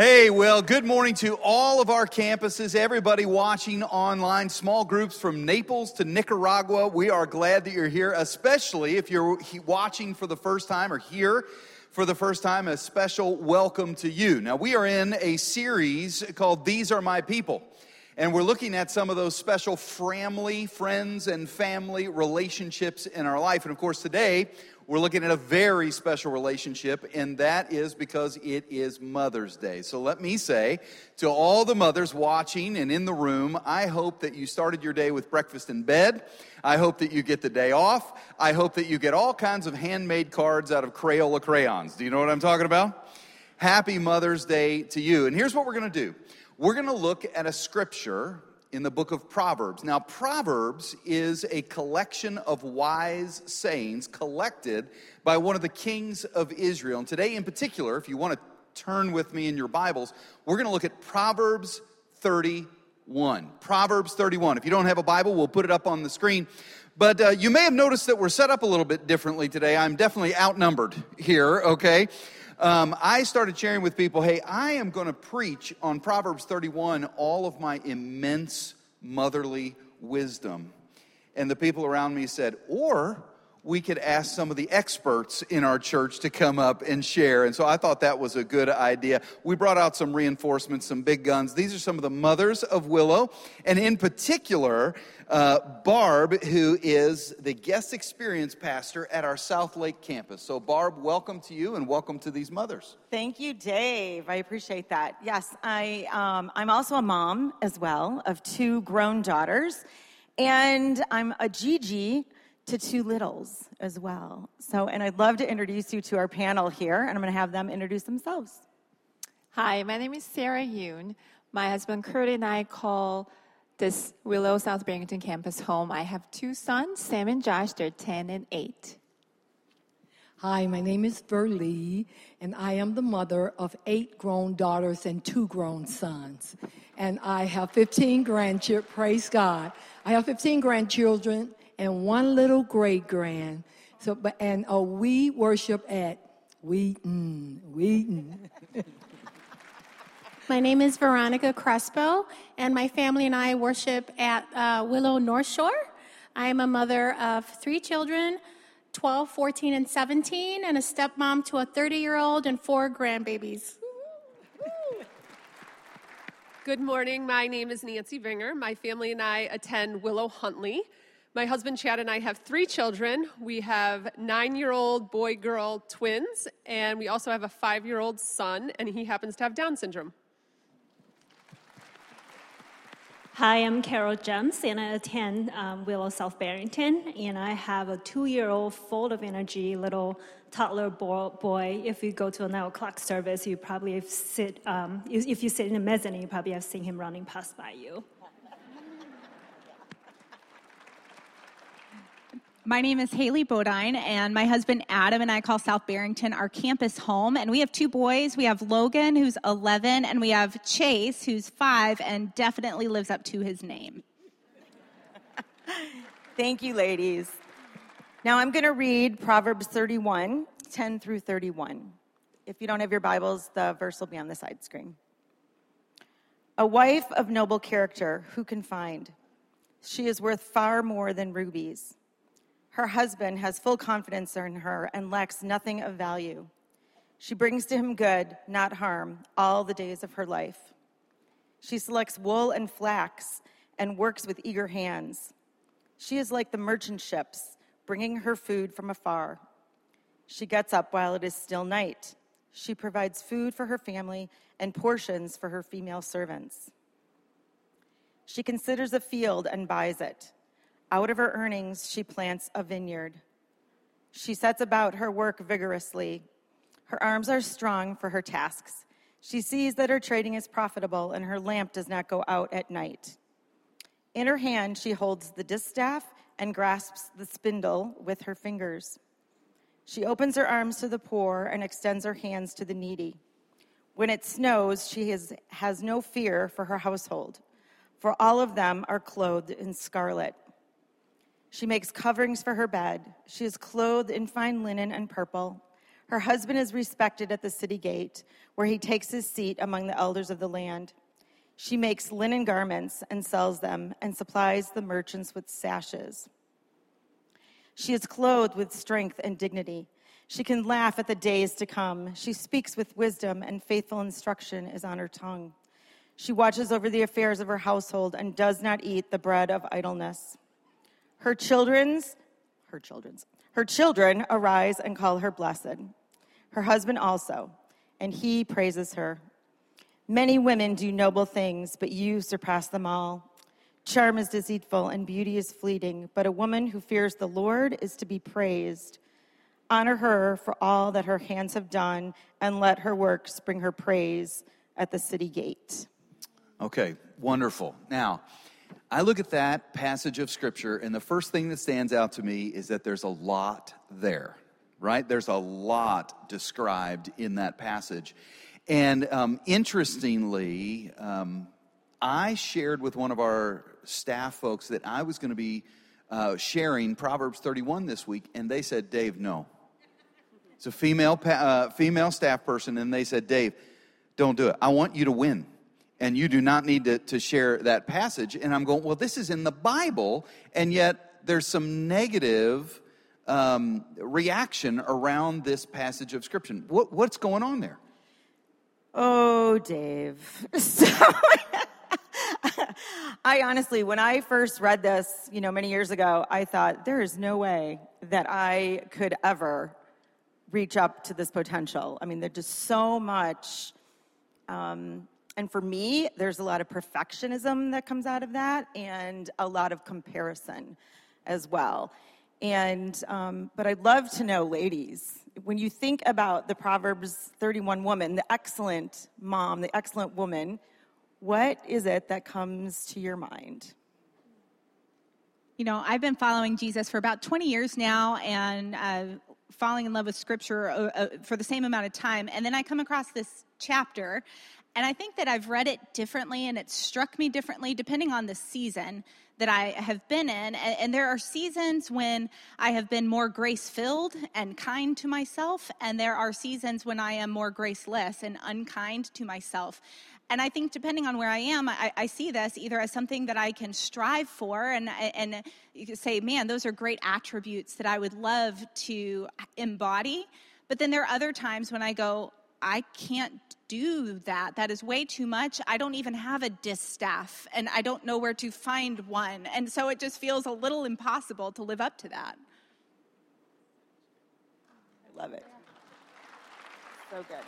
Hey, well, good morning to all of our campuses, everybody watching online, small groups from Naples to Nicaragua. We are glad that you're here, especially if you're watching for the first time or here for the first time. A special welcome to you. Now, we are in a series called These Are My People. And we're looking at some of those special family, friends, and family relationships in our life. And of course, today we're looking at a very special relationship, and that is because it is Mother's Day. So let me say to all the mothers watching and in the room, I hope that you started your day with breakfast in bed. I hope that you get the day off. I hope that you get all kinds of handmade cards out of Crayola crayons. Do you know what I'm talking about? Happy Mother's Day to you. And here's what we're going to do we're going to look at a scripture in the book of Proverbs. Now, Proverbs is a collection of wise sayings collected by one of the kings of Israel. And today, in particular, if you want to turn with me in your Bibles, we're going to look at Proverbs 31. Proverbs 31. If you don't have a Bible, we'll put it up on the screen. But uh, you may have noticed that we're set up a little bit differently today. I'm definitely outnumbered here, okay? Um, I started sharing with people hey, I am going to preach on Proverbs 31 all of my immense motherly wisdom. And the people around me said, or we could ask some of the experts in our church to come up and share. And so I thought that was a good idea. We brought out some reinforcements, some big guns. These are some of the mothers of Willow, and in particular, uh, Barb, who is the guest experience pastor at our South Lake campus. So, Barb, welcome to you and welcome to these mothers. Thank you, Dave. I appreciate that. Yes, I, um, I'm also a mom as well of two grown daughters, and I'm a Gigi to two littles as well. So, and I'd love to introduce you to our panel here, and I'm going to have them introduce themselves. Hi, my name is Sarah Yoon. My husband Kurt and I call this Willow South Barrington campus home. I have two sons, Sam and Josh. They're 10 and 8. Hi, my name is Verlee, and I am the mother of eight grown daughters and two grown sons. And I have 15 grandchildren, praise God. I have 15 grandchildren and one little great grand. So, but and uh, we worship at Wheaton, Wheaton. my name is Veronica Crespo, and my family and I worship at uh, Willow North Shore. I am a mother of three children 12, 14, and 17, and a stepmom to a 30 year old and four grandbabies. Good morning. My name is Nancy Vinger. My family and I attend Willow Huntley. My husband Chad and I have three children. We have nine year old boy girl twins, and we also have a five year old son, and he happens to have Down syndrome. Hi, I'm Carol Jones, and I attend um, Willow South Barrington, and I have a two-year-old full of energy little toddler boy. If you go to a 9 o'clock service, you probably sit, um, if you sit in the mezzanine, you probably have seen him running past by you. My name is Haley Bodine, and my husband Adam and I call South Barrington our campus home. And we have two boys. We have Logan, who's 11, and we have Chase, who's five, and definitely lives up to his name. Thank you, ladies. Now I'm going to read Proverbs 31, 10 through 31. If you don't have your Bibles, the verse will be on the side screen. A wife of noble character, who can find? She is worth far more than rubies. Her husband has full confidence in her and lacks nothing of value. She brings to him good, not harm, all the days of her life. She selects wool and flax and works with eager hands. She is like the merchant ships, bringing her food from afar. She gets up while it is still night. She provides food for her family and portions for her female servants. She considers a field and buys it. Out of her earnings, she plants a vineyard. She sets about her work vigorously. Her arms are strong for her tasks. She sees that her trading is profitable and her lamp does not go out at night. In her hand, she holds the distaff and grasps the spindle with her fingers. She opens her arms to the poor and extends her hands to the needy. When it snows, she has, has no fear for her household, for all of them are clothed in scarlet. She makes coverings for her bed. She is clothed in fine linen and purple. Her husband is respected at the city gate, where he takes his seat among the elders of the land. She makes linen garments and sells them, and supplies the merchants with sashes. She is clothed with strength and dignity. She can laugh at the days to come. She speaks with wisdom, and faithful instruction is on her tongue. She watches over the affairs of her household and does not eat the bread of idleness. Her children's, her children's, her children arise and call her blessed. Her husband also, and he praises her. Many women do noble things, but you surpass them all. Charm is deceitful and beauty is fleeting, but a woman who fears the Lord is to be praised. Honor her for all that her hands have done, and let her works bring her praise at the city gate. Okay, wonderful. Now, I look at that passage of scripture, and the first thing that stands out to me is that there's a lot there, right? There's a lot described in that passage. And um, interestingly, um, I shared with one of our staff folks that I was going to be uh, sharing Proverbs 31 this week, and they said, Dave, no. It's a female, uh, female staff person, and they said, Dave, don't do it. I want you to win and you do not need to, to share that passage. And I'm going, well, this is in the Bible, and yet there's some negative um, reaction around this passage of Scripture. What, what's going on there? Oh, Dave. So, I honestly, when I first read this, you know, many years ago, I thought there is no way that I could ever reach up to this potential. I mean, there's just so much um, and for me, there's a lot of perfectionism that comes out of that and a lot of comparison as well. And, um, but I'd love to know, ladies, when you think about the Proverbs 31 woman, the excellent mom, the excellent woman, what is it that comes to your mind? You know, I've been following Jesus for about 20 years now and uh, falling in love with scripture uh, uh, for the same amount of time. And then I come across this chapter and I think that I've read it differently and it struck me differently depending on the season that I have been in. And, there are seasons when I have been more grace filled and kind to myself, and there are seasons when I am more graceless and unkind to myself. And I think depending on where I am, I, I see this either as something that I can strive for, and, and you can say, man, those are great attributes that I would love to embody. But then there are other times when I go, I can't do that. That is way too much. I don't even have a distaff and I don't know where to find one. And so it just feels a little impossible to live up to that. I love it. So good.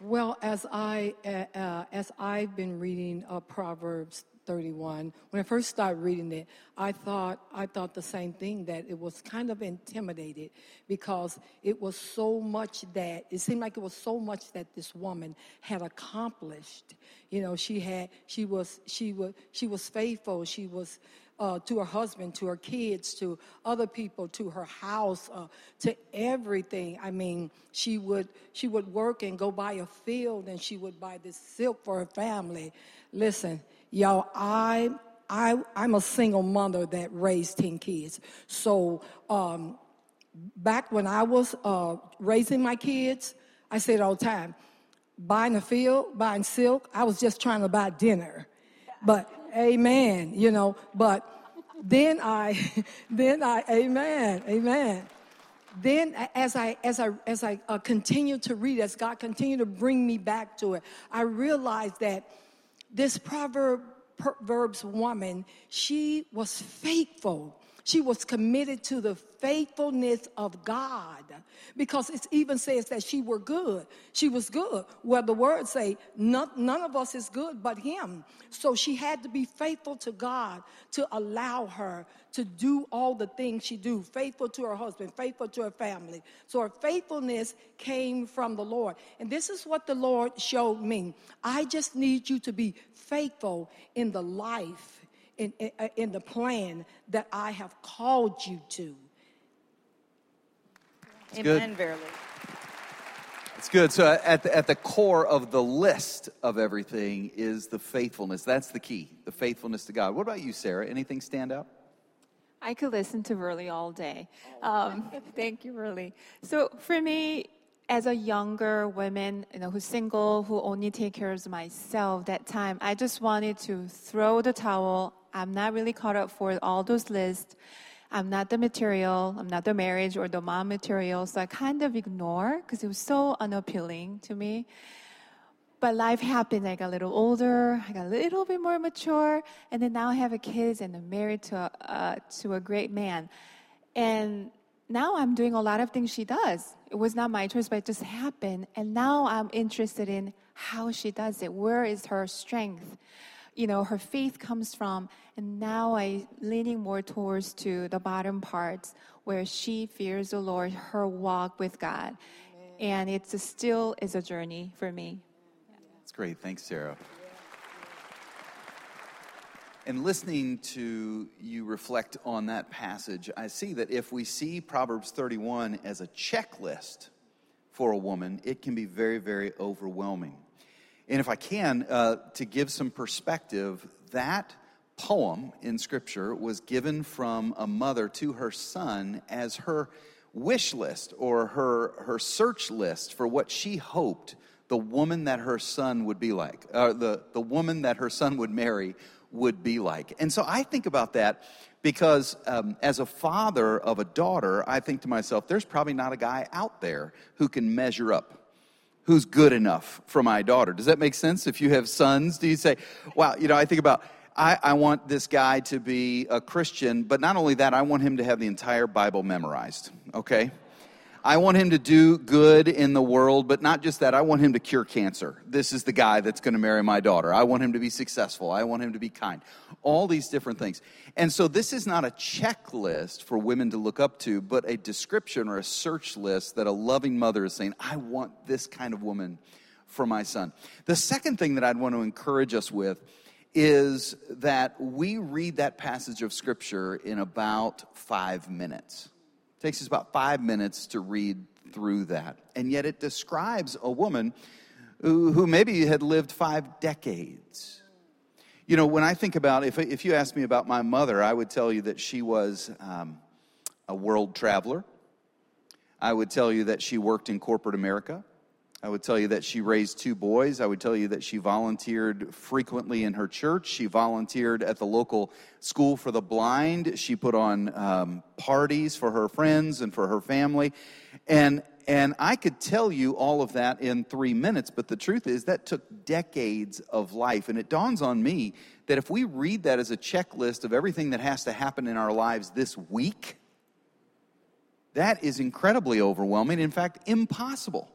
Well, as I uh, uh as I've been reading uh, Proverbs 31. When I first started reading it, I thought I thought the same thing that it was kind of intimidated because it was so much that it seemed like it was so much that this woman had accomplished. You know, she had she was she was she was faithful. She was uh, to her husband, to her kids, to other people, to her house, uh, to everything. I mean, she would she would work and go buy a field, and she would buy this silk for her family. Listen, Y'all, I, I, I'm a single mother that raised 10 kids. So um, back when I was uh, raising my kids, I said all the time, buying a field, buying silk, I was just trying to buy dinner. But amen, you know, but then I, then I, amen, amen. Then as I, as I, as I uh, continue to read, as God continued to bring me back to it, I realized that this proverb, Proverbs woman, she was faithful. She was committed to the faithfulness of God because it even says that she were good. She was good. Well, the words say none, none of us is good but him. So she had to be faithful to God to allow her to do all the things she do, faithful to her husband, faithful to her family. So her faithfulness came from the Lord. And this is what the Lord showed me. I just need you to be faithful in the life, in, in, in the plan that I have called you to. Amen, Verlee. It's good. So, at the, at the core of the list of everything is the faithfulness. That's the key, the faithfulness to God. What about you, Sarah? Anything stand out? I could listen to Verlee all day. Um, thank you, Verlee. So for me, as a younger woman, you know, who's single, who only take care of myself that time, I just wanted to throw the towel. I'm not really caught up for all those lists. I'm not the material. I'm not the marriage or the mom material. So I kind of ignore because it was so unappealing to me. But life happened. I got a little older. I got a little bit more mature, and then now I have a kids and I'm married to a, uh, to a great man. And now I'm doing a lot of things she does. It was not my choice, but it just happened. And now I'm interested in how she does it. Where is her strength? You know, her faith comes from. And now I leaning more towards to the bottom parts where she fears the Lord, her walk with God. And it's a, still is a journey for me. That's great. Thanks, Sarah. And listening to you reflect on that passage, I see that if we see Proverbs 31 as a checklist for a woman, it can be very, very overwhelming. And if I can, uh, to give some perspective, that poem in Scripture was given from a mother to her son as her wish list or her, her search list for what she hoped the woman that her son would be like, uh, the, the woman that her son would marry would be like. And so I think about that because um, as a father of a daughter, I think to myself, there's probably not a guy out there who can measure up. Who's good enough for my daughter? Does that make sense? If you have sons, do you say, wow, you know, I think about, I, I want this guy to be a Christian, but not only that, I want him to have the entire Bible memorized, okay? I want him to do good in the world, but not just that. I want him to cure cancer. This is the guy that's going to marry my daughter. I want him to be successful. I want him to be kind. All these different things. And so this is not a checklist for women to look up to, but a description or a search list that a loving mother is saying, I want this kind of woman for my son. The second thing that I'd want to encourage us with is that we read that passage of scripture in about five minutes takes us about five minutes to read through that. And yet it describes a woman who, who maybe had lived five decades. You know, when I think about, if, if you ask me about my mother, I would tell you that she was um, a world traveler. I would tell you that she worked in corporate America. I would tell you that she raised two boys. I would tell you that she volunteered frequently in her church. She volunteered at the local school for the blind. She put on um, parties for her friends and for her family. And, and I could tell you all of that in three minutes, but the truth is that took decades of life. And it dawns on me that if we read that as a checklist of everything that has to happen in our lives this week, that is incredibly overwhelming. In fact, impossible.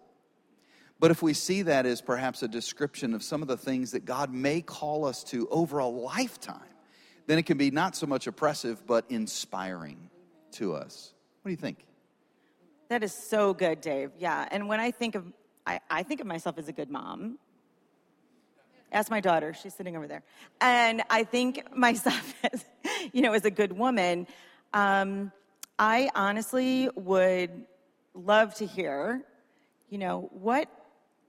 But if we see that as perhaps a description of some of the things that God may call us to over a lifetime, then it can be not so much oppressive, but inspiring to us. What do you think? That is so good, Dave. Yeah. And when I think of, I, I think of myself as a good mom. Ask my daughter, she's sitting over there. And I think myself as, you know, as a good woman. Um, I honestly would love to hear, you know, what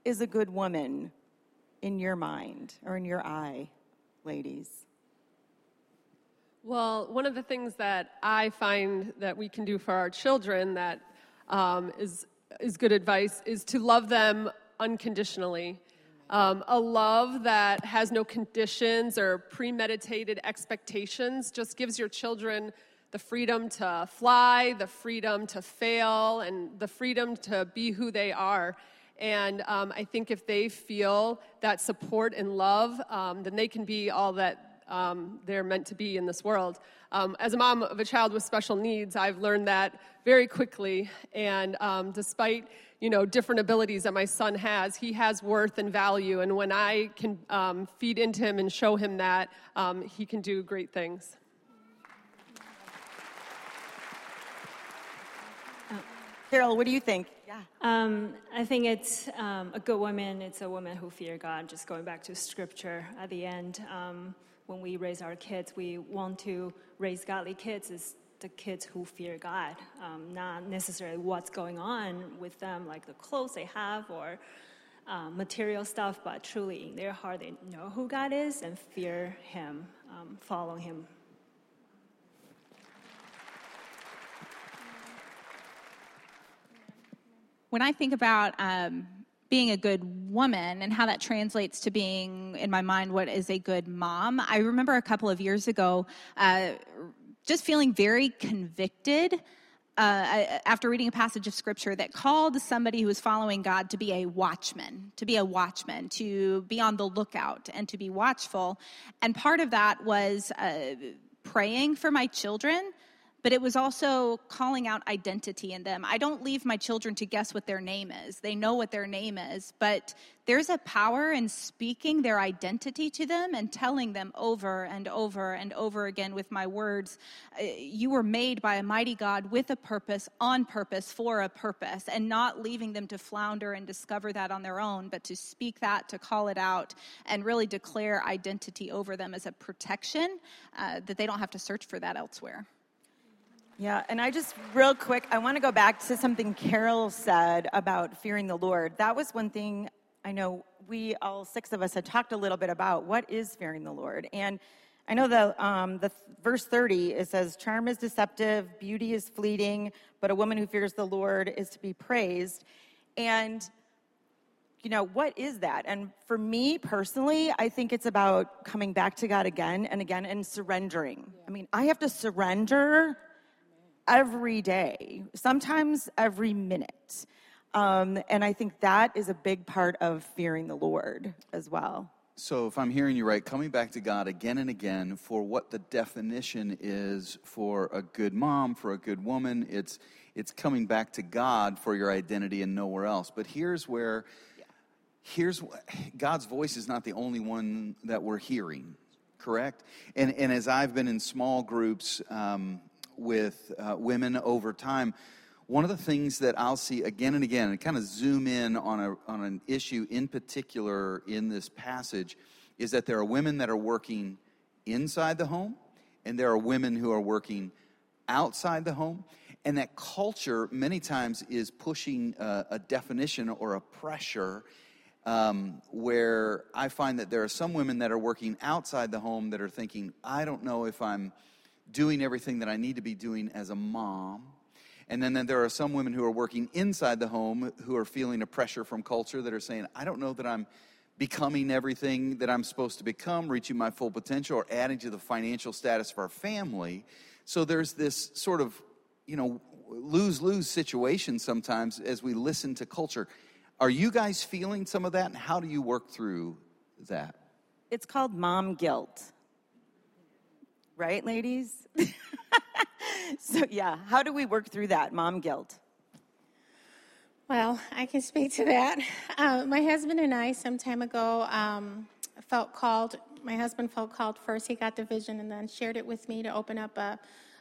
is a good woman in your mind or in your eye, ladies? Well, one of the things that I find that we can do for our children that um, is is good advice is to love them unconditionally. Um, a love that has no conditions or premeditated expectations just gives your children the freedom to fly, the freedom to fail, and the freedom to be who they are. And um, I think if they feel that support and love, um, then they can be all that um, they're meant to be in this world. Um, as a mom of a child with special needs, I've learned that very quickly. And um, despite you know different abilities that my son has, he has worth and value. And when I can um, feed into him and show him that, he can do great things. Carol, what do you think? Um, I think it's um, a good woman. It's a woman who fear God. Just going back to scripture at the end, um, when we raise our kids, we want to raise godly kids. Is the kids who fear God, um, not necessarily what's going on with them, like the clothes they have or uh, material stuff, but truly in their heart they know who God is and fear Him, um, follow Him when I think about um, being a good woman and how that translates to being, in my mind, what is a good mom, I remember a couple of years ago uh, just feeling very convicted. Uh, after reading a passage of scripture that called somebody who was following God to be a watchman, to be a watchman, to be on the lookout and to be watchful. And part of that was uh, praying for my children but it was also calling out identity in them. I don't leave my children to guess what their name is. They know what their name is, but there's a power in speaking their identity to them and telling them over and over and over again with my words uh, you were made by a mighty God with a purpose, on purpose, for a purpose, and not leaving them to flounder and discover that on their own, but to speak that, to call it out, and really declare identity over them as a protection uh, that they don't have to search for that elsewhere. Yeah, and I just, real quick, I want to go back to something Carol said about fearing the Lord. That was one thing I know we, all six of us, had talked a little bit about. What is fearing the Lord? And I know the, um, the verse 30, it says, Charm is deceptive, beauty is fleeting, but a woman who fears the Lord is to be praised. And, you know, what is that? And for me personally, I think it's about coming back to God again and again and surrendering. I mean, I have to surrender every day, sometimes every minute. Um, and I think that is a big part of fearing the Lord as well. So, if I'm hearing you right, coming back to God again and again for what the definition is for a good mom, for a good woman, it's it's coming back to God for your identity and nowhere else. But here's where here's God's voice is not the only one that we're hearing, correct? And and as I've been in small groups um, with uh, women over time, one of the things that I'll see again and again, and kind of zoom in on, a, on an issue in particular in this passage, is that there are women that are working inside the home, and there are women who are working outside the home. And that culture, many times, is pushing a, a definition or a pressure um, where I find that there are some women that are working outside the home that are thinking, I don't know if I'm doing everything that I need to be doing as a mom. And then, then there are some women who are working inside the home who are feeling a pressure from culture that are saying, I don't know that I'm becoming everything that I'm supposed to become, reaching my full potential, or adding to the financial status of our family. So there's this sort of, you know, lose lose situation sometimes as we listen to culture. Are you guys feeling some of that, and how do you work through that? It's called mom guilt right, ladies? so, yeah, how do we work through that mom guilt? Well, I can speak to that. Uh, my husband and I, some time ago, um, felt called. My husband felt called first. He got the vision and then shared it with me to open up a,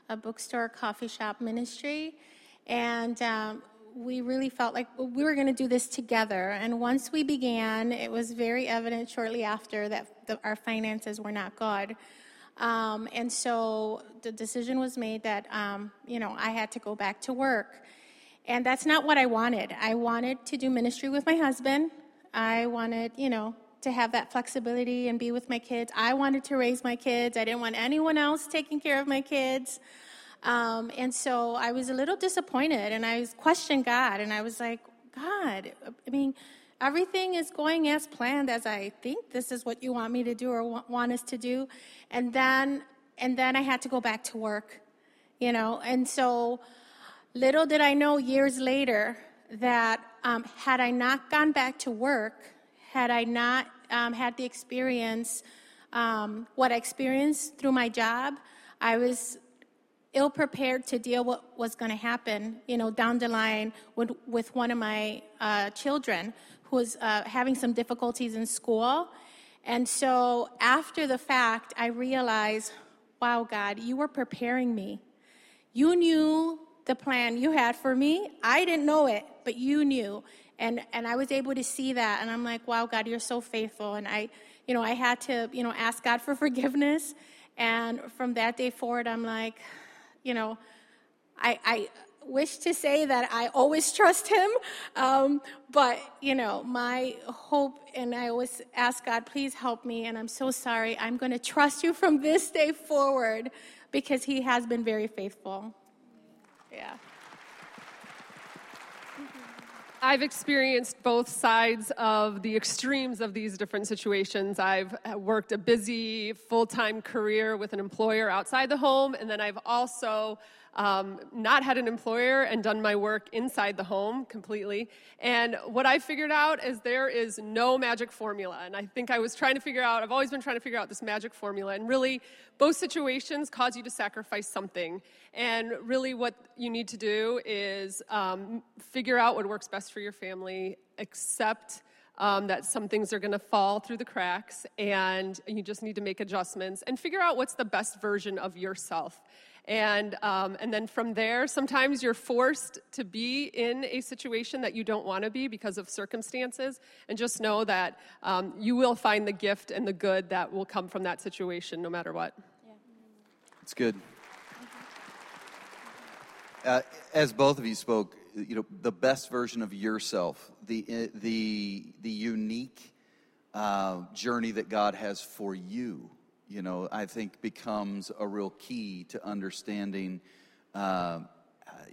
a bookstore, coffee shop ministry. And um, we really felt like we were going to do this together. And once we began, it was very evident shortly after that the, our finances were not good. Um, and so the decision was made that, um, you know, I had to go back to work. And that's not what I wanted. I wanted to do ministry with my husband. I wanted, you know, to have that flexibility and be with my kids. I wanted to raise my kids. I didn't want anyone else taking care of my kids. Um, and so I was a little disappointed and I was questioning God and I was like, God, I mean, everything is going as planned as I think this is what you want me to do or want us to do. And then, and then I had to go back to work, you know. And so, little did I know years later that um, had I not gone back to work, had I not um, had the experience, um, what I experienced through my job, I was ill prepared to deal what was going to happen, you know, down the line with, with one of my uh, children who was uh, having some difficulties in school. And so after the fact, I realized, wow, God, you were preparing me. You knew the plan you had for me. I didn't know it, but you knew. And, and I was able to see that. And I'm like, wow, God, you're so faithful. And I, you know, I had to, you know, ask God for forgiveness. And from that day forward, I'm like, you know, I, I wish to say that I always trust him, um, but you know, my hope, and I always ask God, please help me, and I'm so sorry. I'm going to trust you from this day forward because he has been very faithful. Yeah. I've experienced both sides of the extremes of these different situations. I've worked a busy full time career with an employer outside the home, and then I've also um, not had an employer and done my work inside the home completely. And what I figured out is there is no magic formula. And I think I was trying to figure out, I've always been trying to figure out this magic formula. And really, both situations cause you to sacrifice something. And really, what you need to do is um, figure out what works best for your family, accept. Um, that some things are going to fall through the cracks and you just need to make adjustments and figure out what's the best version of yourself. And, um, and then from there, sometimes you're forced to be in a situation that you don't want to be because of circumstances. And just know that um, you will find the gift and the good that will come from that situation no matter what. It's good. Uh, as both of you spoke, you know, the best version of yourself, the, uh, the, the unique uh, journey that God has for you you know, I think becomes a real key to understanding uh,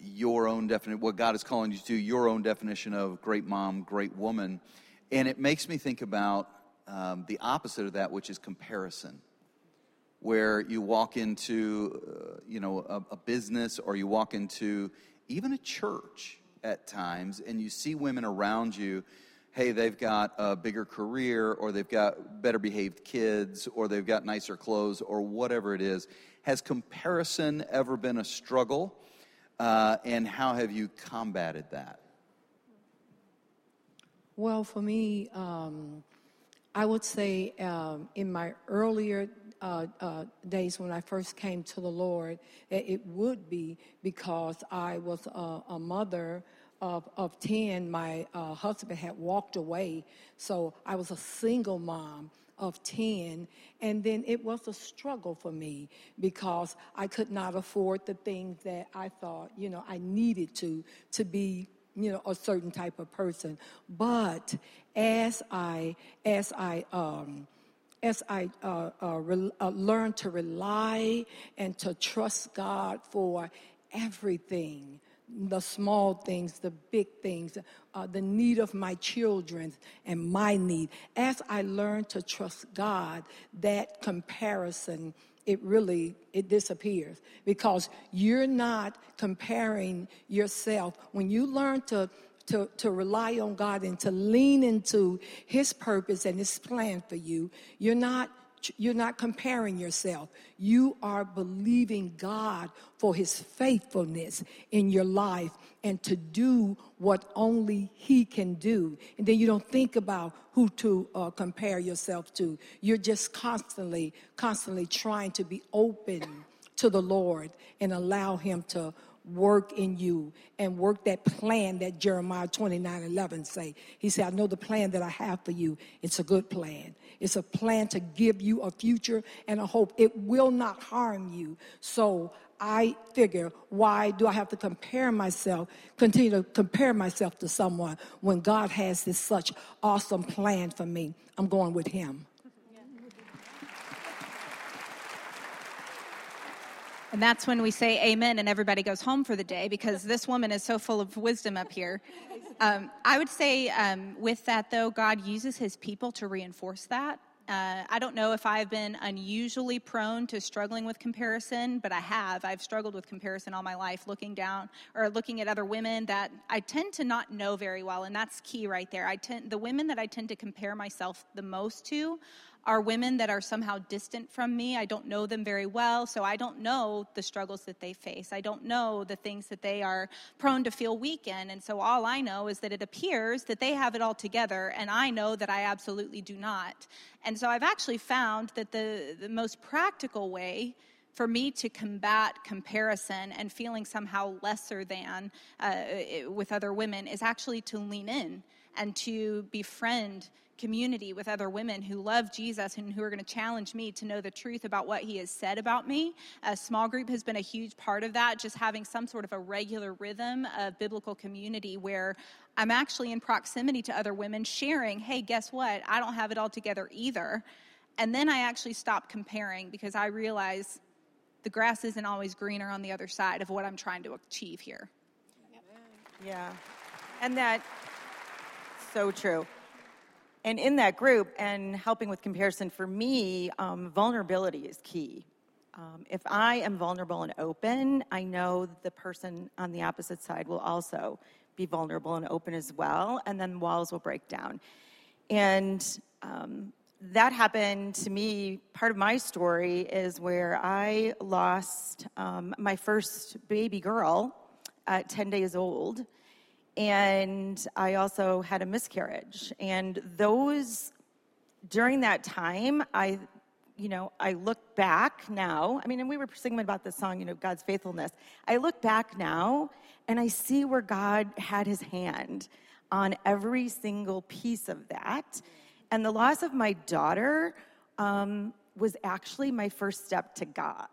your own definition, what God is calling you to, your own definition of great mom, great woman. And it makes me think about um, the opposite of that, which is comparison. Where you walk into, uh, you know, a, a business or you walk into even a church at times, and you see women around you hey, they've got a bigger career or they've got better behaved kids or they've got nicer clothes or whatever it is. Has comparison ever been a struggle? Uh, and how have you combated that? Well, for me, um, I would say um, in my earlier uh, uh, days when I first came to the Lord, it would be because I was a, a mother of, of 10, my uh, husband had walked away. So I was a single mom of 10. And then it was a struggle for me because I could not afford the things that I thought, you know, I needed to, to be you know a certain type of person but as i as i um as I uh, uh, re- uh, learned to rely and to trust God for everything, the small things, the big things, uh, the need of my children and my need. As I learn to trust God, that comparison it really it disappears because you're not comparing yourself when you learn to to, to rely on God and to lean into his purpose and his plan for you you're not you're not comparing yourself. You are believing God for his faithfulness in your life and to do what only he can do. And then you don't think about who to uh, compare yourself to. You're just constantly, constantly trying to be open to the Lord and allow him to work in you and work that plan that Jeremiah 29 11 say. He said, I know the plan that I have for you. It's a good plan. It's a plan to give you a future and a hope. It will not harm you. So I figure, why do I have to compare myself, continue to compare myself to someone when God has this such awesome plan for me? I'm going with Him. And that's when we say amen and everybody goes home for the day because this woman is so full of wisdom up here. Um, I would say, um, with that though, God uses his people to reinforce that. Uh, I don't know if I've been unusually prone to struggling with comparison, but I have. I've struggled with comparison all my life, looking down or looking at other women that I tend to not know very well, and that's key right there. I tend the women that I tend to compare myself the most to are women that are somehow distant from me. I don't know them very well, so I don't know the struggles that they face. I don't know the things that they are prone to feel weak in. And so all I know is that it appears that they have it all together, and I know that I absolutely do not. And so I've actually found that the, the most practical way for me to combat comparison and feeling somehow lesser than uh, with other women is actually to lean in and to befriend community with other women who love Jesus and who are going to challenge me to know the truth about what he has said about me. A small group has been a huge part of that, just having some sort of a regular rhythm of biblical community where I'm actually in proximity to other women sharing, hey, guess what? I don't have it all together either. And then I actually stop comparing because I realize the grass isn't always greener on the other side of what I'm trying to achieve here. Yeah. And that So true. And in that group and helping with comparison, for me, um, vulnerability is key. Um, if I am vulnerable and open, I know the person on the opposite side will also be vulnerable and open as well, and then walls will break down. And um, that happened to me. Part of my story is where I lost um, my first baby girl at 10 days old. And I also had a miscarriage. And those, during that time, I, you know, I look back now. I mean, and we were singing about this song, you know, God's faithfulness. I look back now and I see where God had his hand on every single piece of that. And the loss of my daughter um, was actually my first step to God.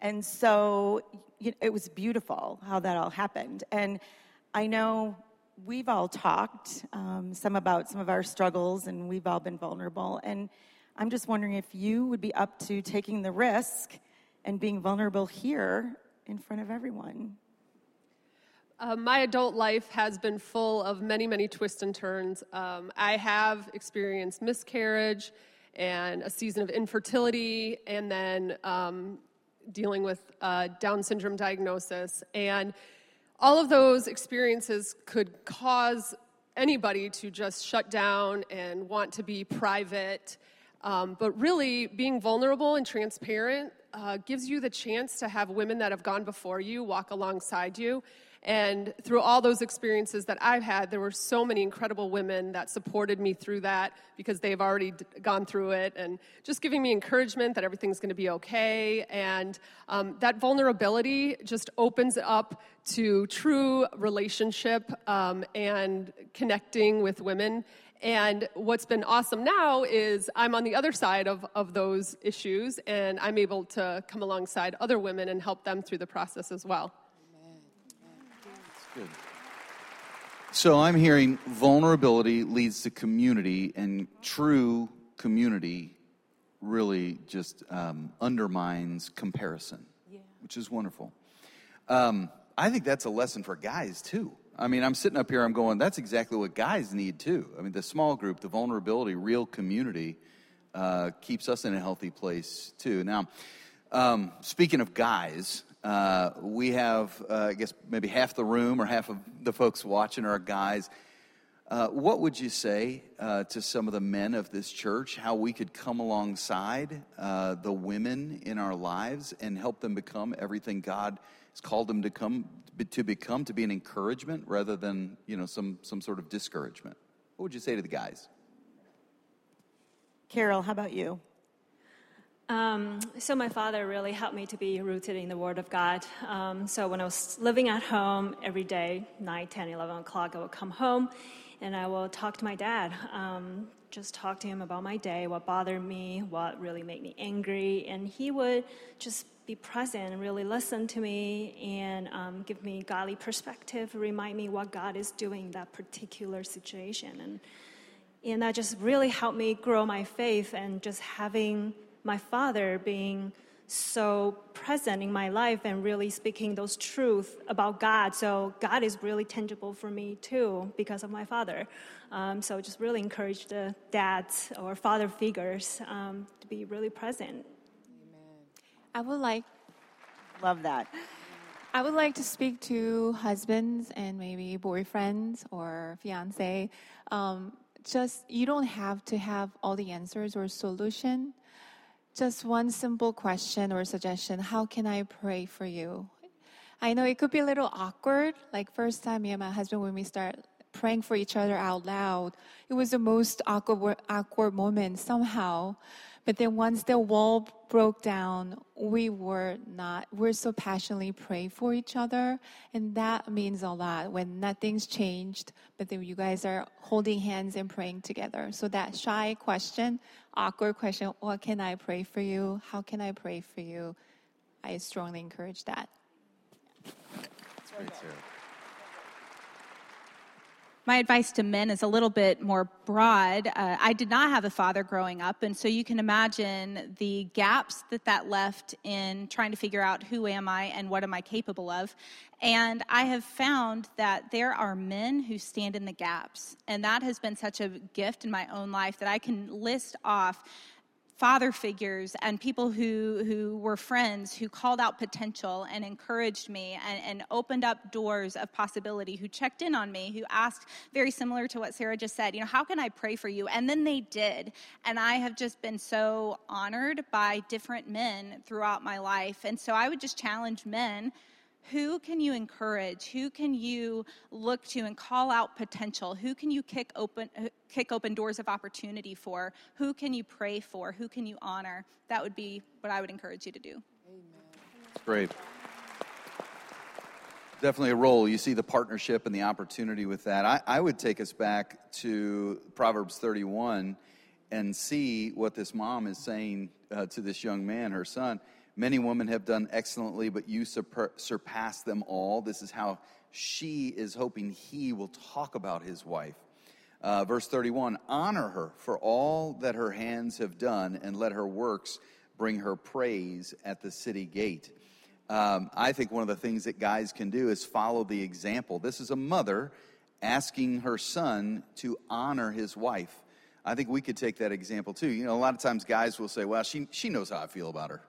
And so you know, it was beautiful how that all happened. And I know we've all talked um, some about some of our struggles, and we've all been vulnerable. And I'm just wondering if you would be up to taking the risk and being vulnerable here in front of everyone. Uh, my adult life has been full of many, many twists and turns. Um, I have experienced miscarriage and a season of infertility, and then um, dealing with uh, Down syndrome diagnosis. And all of those experiences could cause anybody to just shut down and want to be private. Um, but really, being vulnerable and transparent uh, gives you the chance to have women that have gone before you walk alongside you and through all those experiences that I've had, there were so many incredible women that supported me through that because they've already gone through it and just giving me encouragement that everything's going to be okay. And um, that vulnerability just opens up to true relationship um, and connecting with women. And what's been awesome now is I'm on the other side of, of those issues, and I'm able to come alongside other women and help them through the process as well. Good. So I'm hearing vulnerability leads to community, and true community really just um, undermines comparison, yeah. which is wonderful. Um, I think that's a lesson for guys too. I mean, I'm sitting up here, I'm going, that's exactly what guys need too. I mean, the small group, the vulnerability, real community uh, keeps us in a healthy place too. Now, um, speaking of guys, uh, we have, uh, I guess, maybe half the room or half of the folks watching are guys. Uh, what would you say uh, to some of the men of this church, how we could come alongside uh, the women in our lives and help them become everything God has called them to come to become, to be an encouragement rather than you know some some sort of discouragement? What would you say to the guys? Carol, how about you? Um, so my father really helped me to be rooted in the Word of God. Um, so when I was living at home every day, 9, 10, 11 o'clock, I would come home and I will talk to my dad. Um, just talk to him about my day, what bothered me, what really made me angry, and he would just be present and really listen to me and um, give me godly perspective, remind me what God is doing in that particular situation, and and that just really helped me grow my faith and just having my father being so present in my life and really speaking those truths about God. So God is really tangible for me too because of my father. Um, so just really encourage the dads or father figures um, to be really present. Amen. I would like. Love that. I would like to speak to husbands and maybe boyfriends or fiance. Um, just you don't have to have all the answers or solution just one simple question or suggestion How can I pray for you? I know it could be a little awkward. Like, first time me and my husband, when we start praying for each other out loud, it was the most awkward, awkward moment somehow. But then once the wall broke down, we were not, we're so passionately praying for each other. And that means a lot when nothing's changed, but then you guys are holding hands and praying together. So that shy question, awkward question, what can I pray for you? How can I pray for you? I strongly encourage that. My advice to men is a little bit more broad. Uh, I did not have a father growing up, and so you can imagine the gaps that that left in trying to figure out who am I and what am I capable of. And I have found that there are men who stand in the gaps, and that has been such a gift in my own life that I can list off father figures and people who, who were friends who called out potential and encouraged me and, and opened up doors of possibility, who checked in on me, who asked, very similar to what Sarah just said, you know, how can I pray for you? And then they did. And I have just been so honored by different men throughout my life. And so I would just challenge men who can you encourage who can you look to and call out potential who can you kick open uh, kick open doors of opportunity for who can you pray for who can you honor that would be what i would encourage you to do Amen. Great. Definitely a role. You see the partnership and the opportunity with that. I, I would take us back to Proverbs 31 and see what this mom is saying uh, to this young man, her son. Many women have done excellently, but you surpass them all. This is how she is hoping he will talk about his wife. Uh, verse 31 Honor her for all that her hands have done, and let her works bring her praise at the city gate. Um, I think one of the things that guys can do is follow the example. This is a mother asking her son to honor his wife. I think we could take that example too. You know, a lot of times guys will say, Well, she, she knows how I feel about her.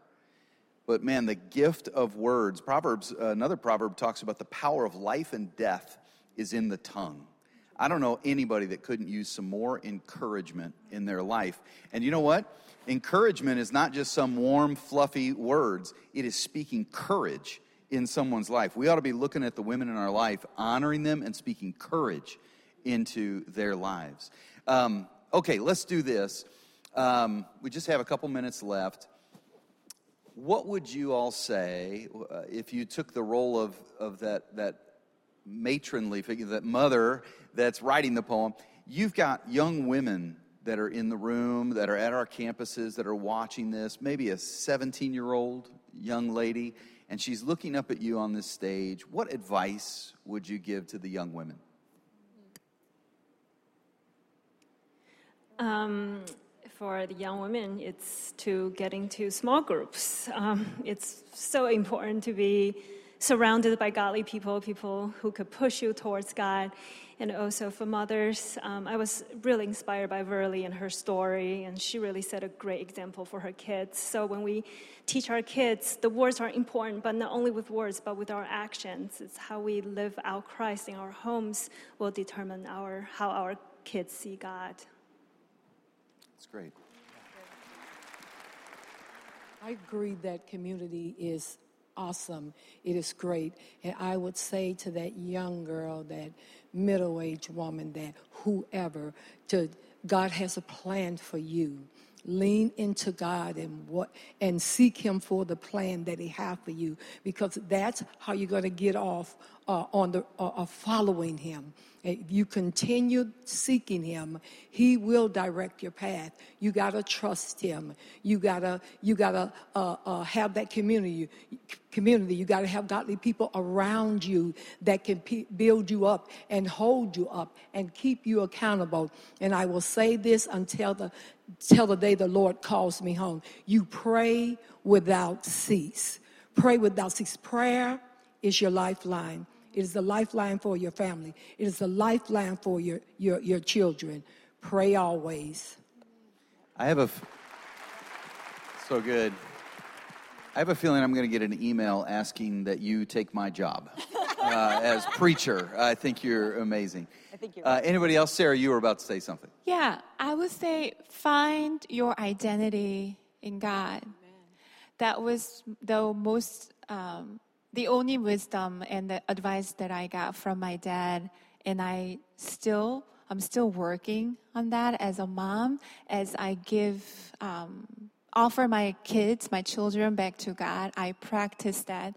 But man, the gift of words. Proverbs, uh, another proverb talks about the power of life and death is in the tongue. I don't know anybody that couldn't use some more encouragement in their life. And you know what? Encouragement is not just some warm, fluffy words, it is speaking courage in someone's life. We ought to be looking at the women in our life, honoring them, and speaking courage into their lives. Um, okay, let's do this. Um, we just have a couple minutes left what would you all say uh, if you took the role of, of that, that matronly figure, that mother that's writing the poem? You've got young women that are in the room, that are at our campuses, that are watching this, maybe a 17 year old young lady, and she's looking up at you on this stage. What advice would you give to the young women? Um, for the young women, it's to get into small groups. Um, it's so important to be surrounded by godly people, people who could push you towards God. And also for mothers, um, I was really inspired by Verlee and her story, and she really set a great example for her kids. So when we teach our kids, the words are important, but not only with words, but with our actions. It's how we live out Christ in our homes will determine our, how our kids see God. That's great. I agree that community is awesome. It is great. And I would say to that young girl, that middle aged woman, that whoever, to God has a plan for you. Lean into God and what and seek Him for the plan that He has for you, because that's how you're going to get off uh, on the uh, following Him. If you continue seeking Him, He will direct your path. You gotta trust Him. You gotta you gotta uh, uh, have that community. Community. You gotta have godly people around you that can build you up and hold you up and keep you accountable. And I will say this until the till the day the Lord calls me home. You pray without cease. Pray without cease. Prayer is your lifeline. It is the lifeline for your family. It is the lifeline for your, your, your children. Pray always. I have a, f- so good. I have a feeling I'm going to get an email asking that you take my job uh, as preacher. I think you're amazing. I think you're. Uh, anybody else, Sarah? You were about to say something. Yeah, I would say find your identity in God. Amen. That was the most um, the only wisdom and the advice that I got from my dad, and I still, I'm still working on that as a mom, as I give, um, offer my kids, my children back to God. I practice that.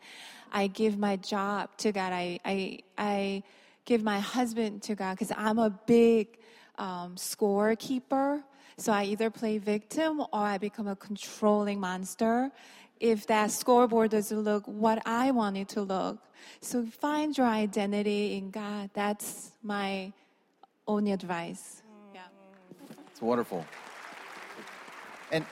I give my job to God. I, I, I give my husband to God because I'm a big um, scorekeeper. So I either play victim or I become a controlling monster if that scoreboard doesn't look what I want it to look. So find your identity in God. That's my only advice. Yeah. It's wonderful. And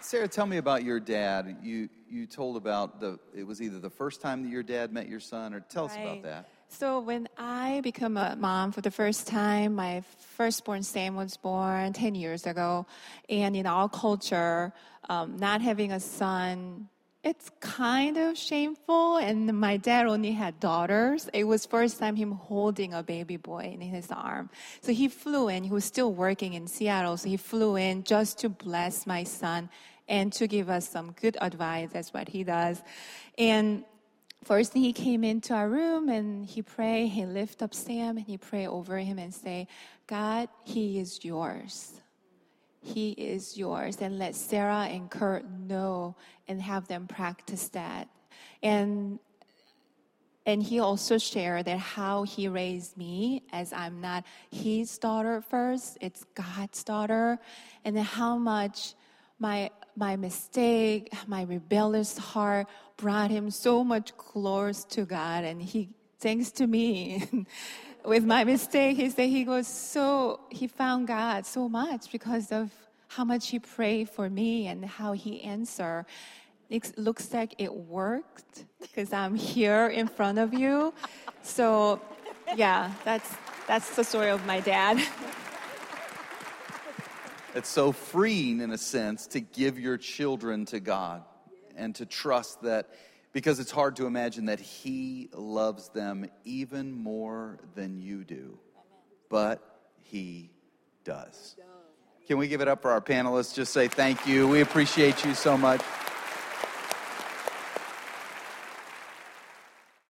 Sarah, tell me about your dad. You you told about the it was either the first time that your dad met your son, or tell us about that. So when I became a mom for the first time, my firstborn Sam was born 10 years ago. And in our culture, um, not having a son, it's kind of shameful. And my dad only had daughters. It was first time him holding a baby boy in his arm. So he flew in. He was still working in Seattle. So he flew in just to bless my son and to give us some good advice. That's what he does. And First thing he came into our room and he prayed, he lift up Sam and he pray over him and say, God, he is yours. He is yours. And let Sarah and Kurt know and have them practice that. And and he also shared that how he raised me as I'm not his daughter first, it's God's daughter, and then how much my my mistake, my rebellious heart brought him so much close to God, and he thanks to me. With my mistake, he said he was so he found God so much because of how much he prayed for me and how he answered. It looks like it worked because I'm here in front of you. So, yeah, that's that's the story of my dad. It's so freeing, in a sense, to give your children to God and to trust that, because it's hard to imagine that He loves them even more than you do. But He does. Can we give it up for our panelists? Just say thank you. We appreciate you so much.